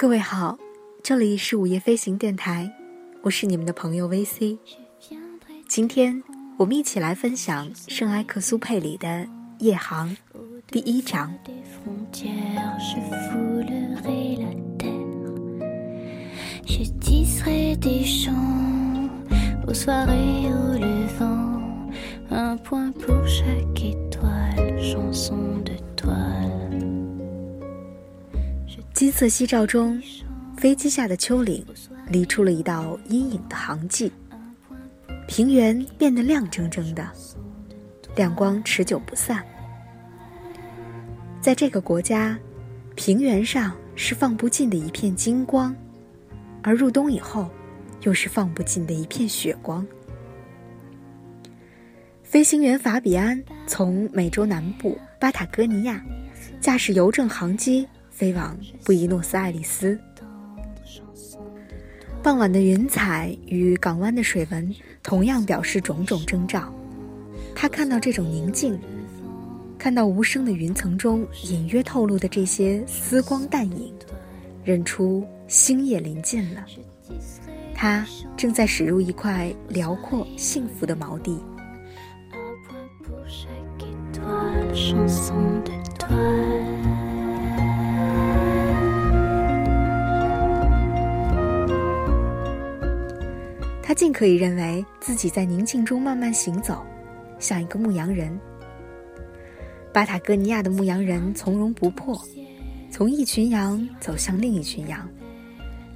各位好，这里是午夜飞行电台，我是你们的朋友 VC。今天我们一起来分享圣埃克苏佩里的《夜航》第一章。金色夕照中，飞机下的丘陵离出了一道阴影的航迹，平原变得亮铮铮的，亮光持久不散。在这个国家，平原上是放不尽的一片金光，而入冬以后，又是放不尽的一片雪光。飞行员法比安从美洲南部巴塔哥尼亚驾驶邮政航机。飞往布宜诺斯艾利斯。傍晚的云彩与港湾的水纹同样表示种种征兆。他看到这种宁静，看到无声的云层中隐约透露的这些丝光淡影，认出星夜临近了。他正在驶入一块辽阔幸福的锚地。尽可以认为自己在宁静中慢慢行走，像一个牧羊人。巴塔哥尼亚的牧羊人从容不迫，从一群羊走向另一群羊，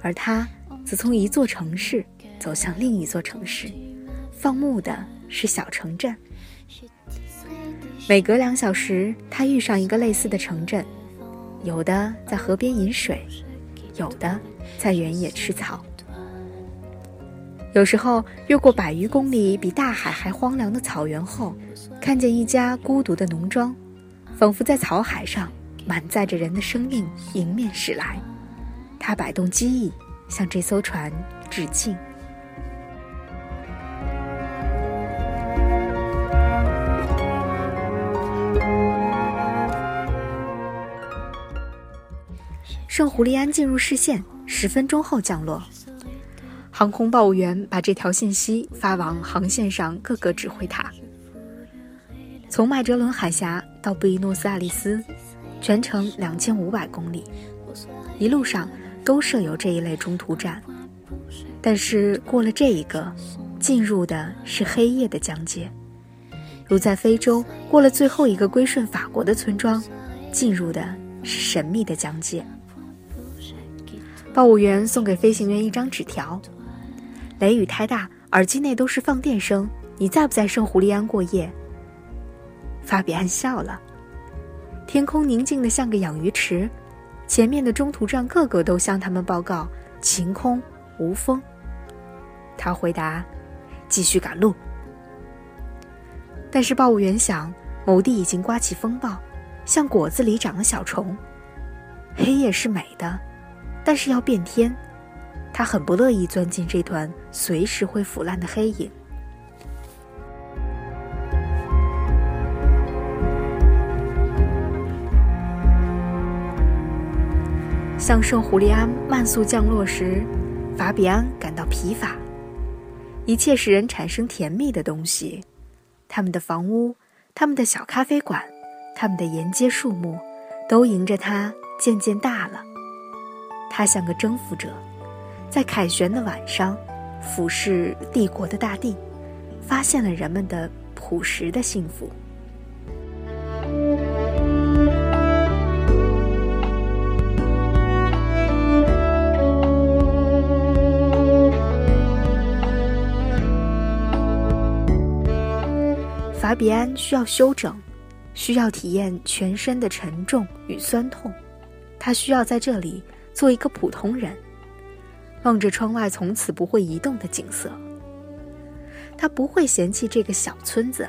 而他则从一座城市走向另一座城市，放牧的是小城镇。每隔两小时，他遇上一个类似的城镇，有的在河边饮水，有的在原野吃草。有时候越过百余公里比大海还荒凉的草原后，看见一家孤独的农庄，仿佛在草海上满载着人的生命迎面驶来。他摆动机翼，向这艘船致敬。圣胡利安进入视线，十分钟后降落。航空报务员把这条信息发往航线上各个指挥塔。从麦哲伦海峡到布宜诺斯艾利斯，全程两千五百公里，一路上都设有这一类中途站。但是过了这一个，进入的是黑夜的疆界，如在非洲过了最后一个归顺法国的村庄，进入的是神秘的疆界。报务员送给飞行员一张纸条。雷雨太大，耳机内都是放电声。你在不在圣胡利安过夜？法比安笑了。天空宁静的像个养鱼池，前面的中途站个个都向他们报告晴空无风。他回答：“继续赶路。”但是报务员想，某地已经刮起风暴，像果子里长了小虫。黑夜是美的，但是要变天。他很不乐意钻进这团随时会腐烂的黑影。向圣胡利安慢速降落时，法比安感到疲乏。一切使人产生甜蜜的东西，他们的房屋，他们的小咖啡馆，他们的沿街树木，都迎着他渐渐大了。他像个征服者。在凯旋的晚上，俯视帝国的大地，发现了人们的朴实的幸福。法比安需要休整，需要体验全身的沉重与酸痛，他需要在这里做一个普通人。望着窗外从此不会移动的景色，他不会嫌弃这个小村子。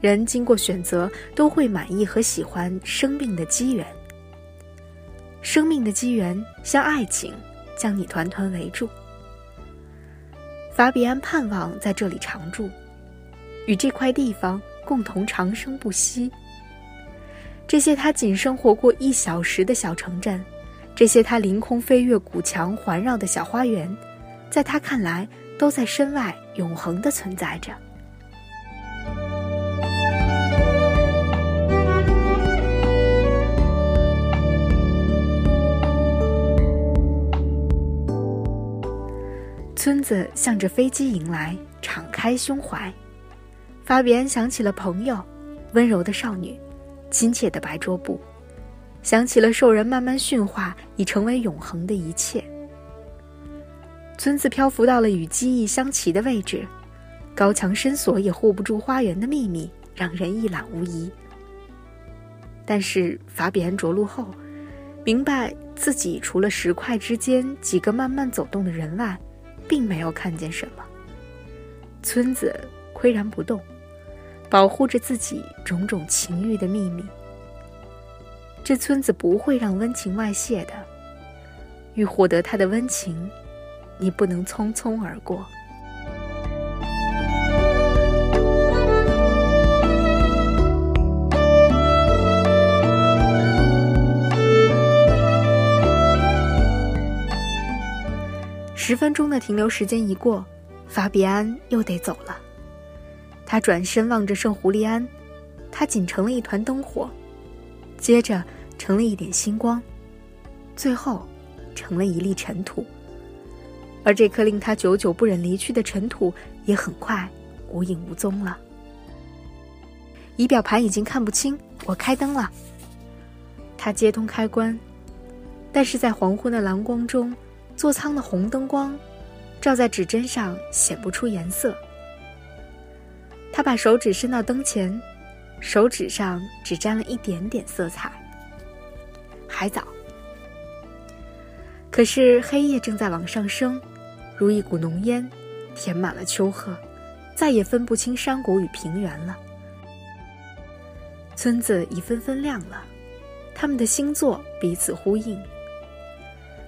人经过选择，都会满意和喜欢生命的机缘。生命的机缘像爱情，将你团团围住。法比安盼望在这里常住，与这块地方共同长生不息。这些他仅生活过一小时的小城镇。这些他凌空飞越古墙环绕的小花园，在他看来都在身外永恒的存在着。村子向着飞机迎来，敞开胸怀。法比安想起了朋友，温柔的少女，亲切的白桌布，想起了兽人慢慢驯化，已成为永恒的一切。村子漂浮到了与机翼相齐的位置，高墙深锁也护不住花园的秘密，让人一览无遗。但是法比安着陆后，明白自己除了石块之间几个慢慢走动的人外，并没有看见什么。村子岿然不动。保护着自己种种情欲的秘密。这村子不会让温情外泄的。欲获得他的温情，你不能匆匆而过。十分钟的停留时间一过，法比安又得走了。他转身望着圣胡利安，他仅成了一团灯火，接着成了一点星光，最后成了一粒尘土。而这颗令他久久不忍离去的尘土，也很快无影无踪了。仪表盘已经看不清，我开灯了。他接通开关，但是在黄昏的蓝光中，座舱的红灯光照在指针上，显不出颜色。他把手指伸到灯前，手指上只沾了一点点色彩。还早。可是黑夜正在往上升，如一股浓烟，填满了丘壑，再也分不清山谷与平原了。村子已纷纷亮了，他们的星座彼此呼应。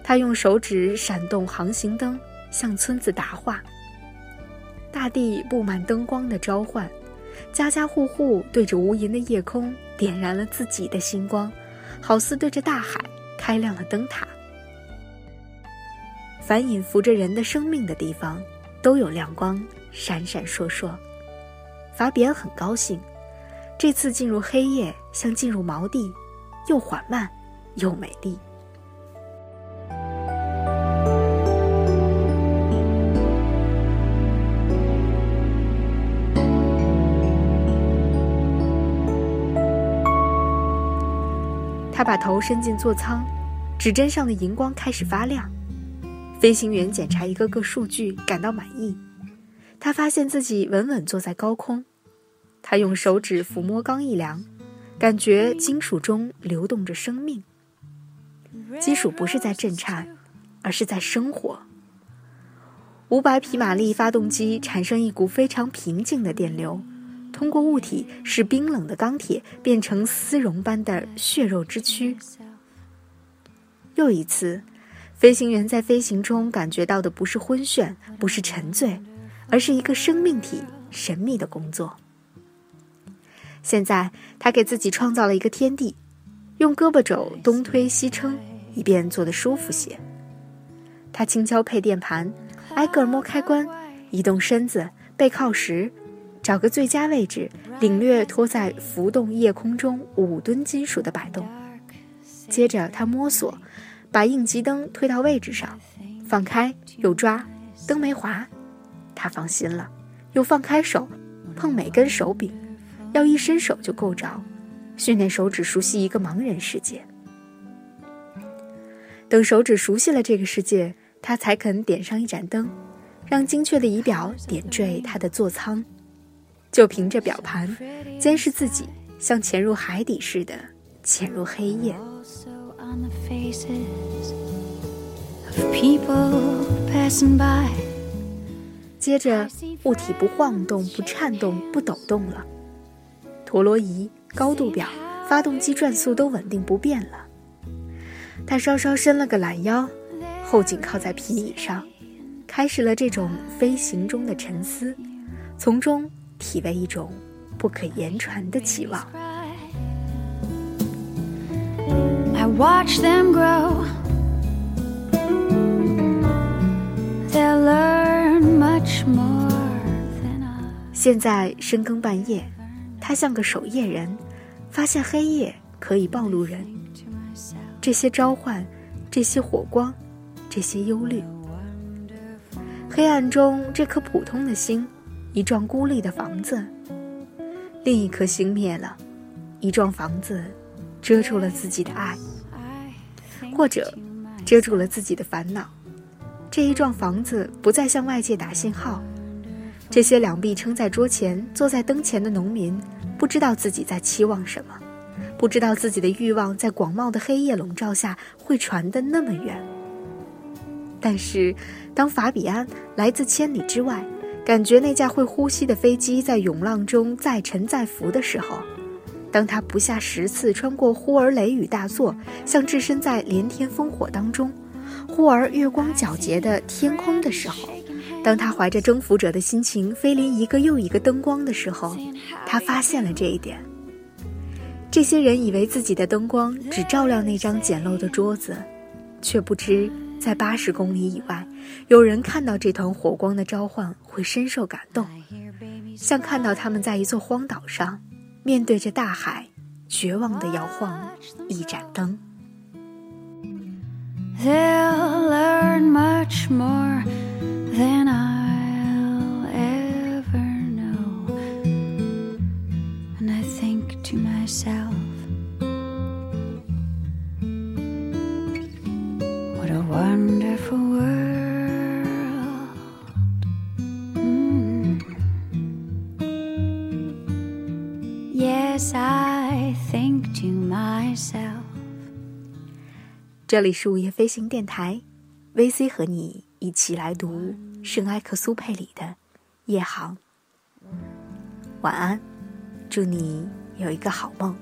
他用手指闪动航行灯，向村子答话。大地布满灯光的召唤，家家户户对着无垠的夜空点燃了自己的星光，好似对着大海开亮了灯塔。凡隐伏着人的生命的地方，都有亮光闪闪烁烁。法比安很高兴，这次进入黑夜像进入毛地，又缓慢，又美丽。他把头伸进座舱，指针上的荧光开始发亮。飞行员检查一个个数据，感到满意。他发现自己稳稳坐在高空。他用手指抚摸钢一梁，感觉金属中流动着生命。金属不是在震颤，而是在生活。五百匹马力发动机产生一股非常平静的电流。通过物体使冰冷的钢铁变成丝绒般的血肉之躯。又一次，飞行员在飞行中感觉到的不是昏眩，不是沉醉，而是一个生命体神秘的工作。现在，他给自己创造了一个天地，用胳膊肘东推西撑，以便坐得舒服些。他轻敲配电盘，挨个摸开关，移动身子，背靠时。找个最佳位置，领略拖在浮动夜空中五吨金属的摆动。接着，他摸索，把应急灯推到位置上，放开又抓，灯没滑，他放心了。又放开手，碰每根手柄，要一伸手就够着，训练手指熟悉一个盲人世界。等手指熟悉了这个世界，他才肯点上一盏灯，让精确的仪表点缀他的座舱。就凭着表盘，监视自己像潜入海底似的潜入黑夜。接着，物体不晃动、不颤动、不抖动了。陀螺仪、高度表、发动机转速都稳定不变了。他稍稍伸了个懒腰，后颈靠在皮椅上，开始了这种飞行中的沉思，从中。体味一种不可言传的期望。I watch them grow. Learn much more 现在深更半夜，他像个守夜人，发现黑夜可以暴露人。这些召唤，这些火光，这些忧虑，黑暗中这颗普通的心一幢孤立的房子。另一颗星灭了，一幢房子，遮住了自己的爱，或者遮住了自己的烦恼。这一幢房子不再向外界打信号。这些两臂撑在桌前、坐在灯前的农民，不知道自己在期望什么，不知道自己的欲望在广袤的黑夜笼罩下会传得那么远。但是，当法比安来自千里之外，感觉那架会呼吸的飞机在涌浪中再沉再浮的时候，当他不下十次穿过忽而雷雨大作，像置身在连天烽火当中，忽而月光皎洁的天空的时候，当他怀着征服者的心情飞临一个又一个灯光的时候，他发现了这一点。这些人以为自己的灯光只照亮那张简陋的桌子，却不知。在八十公里以外，有人看到这团火光的召唤，会深受感动，像看到他们在一座荒岛上，面对着大海，绝望地摇晃一盏灯。A wonderful world yes i think to myself 这里是午夜飞行电台，VC 和你一起来读圣埃克苏佩里的夜航。晚安，祝你有一个好梦。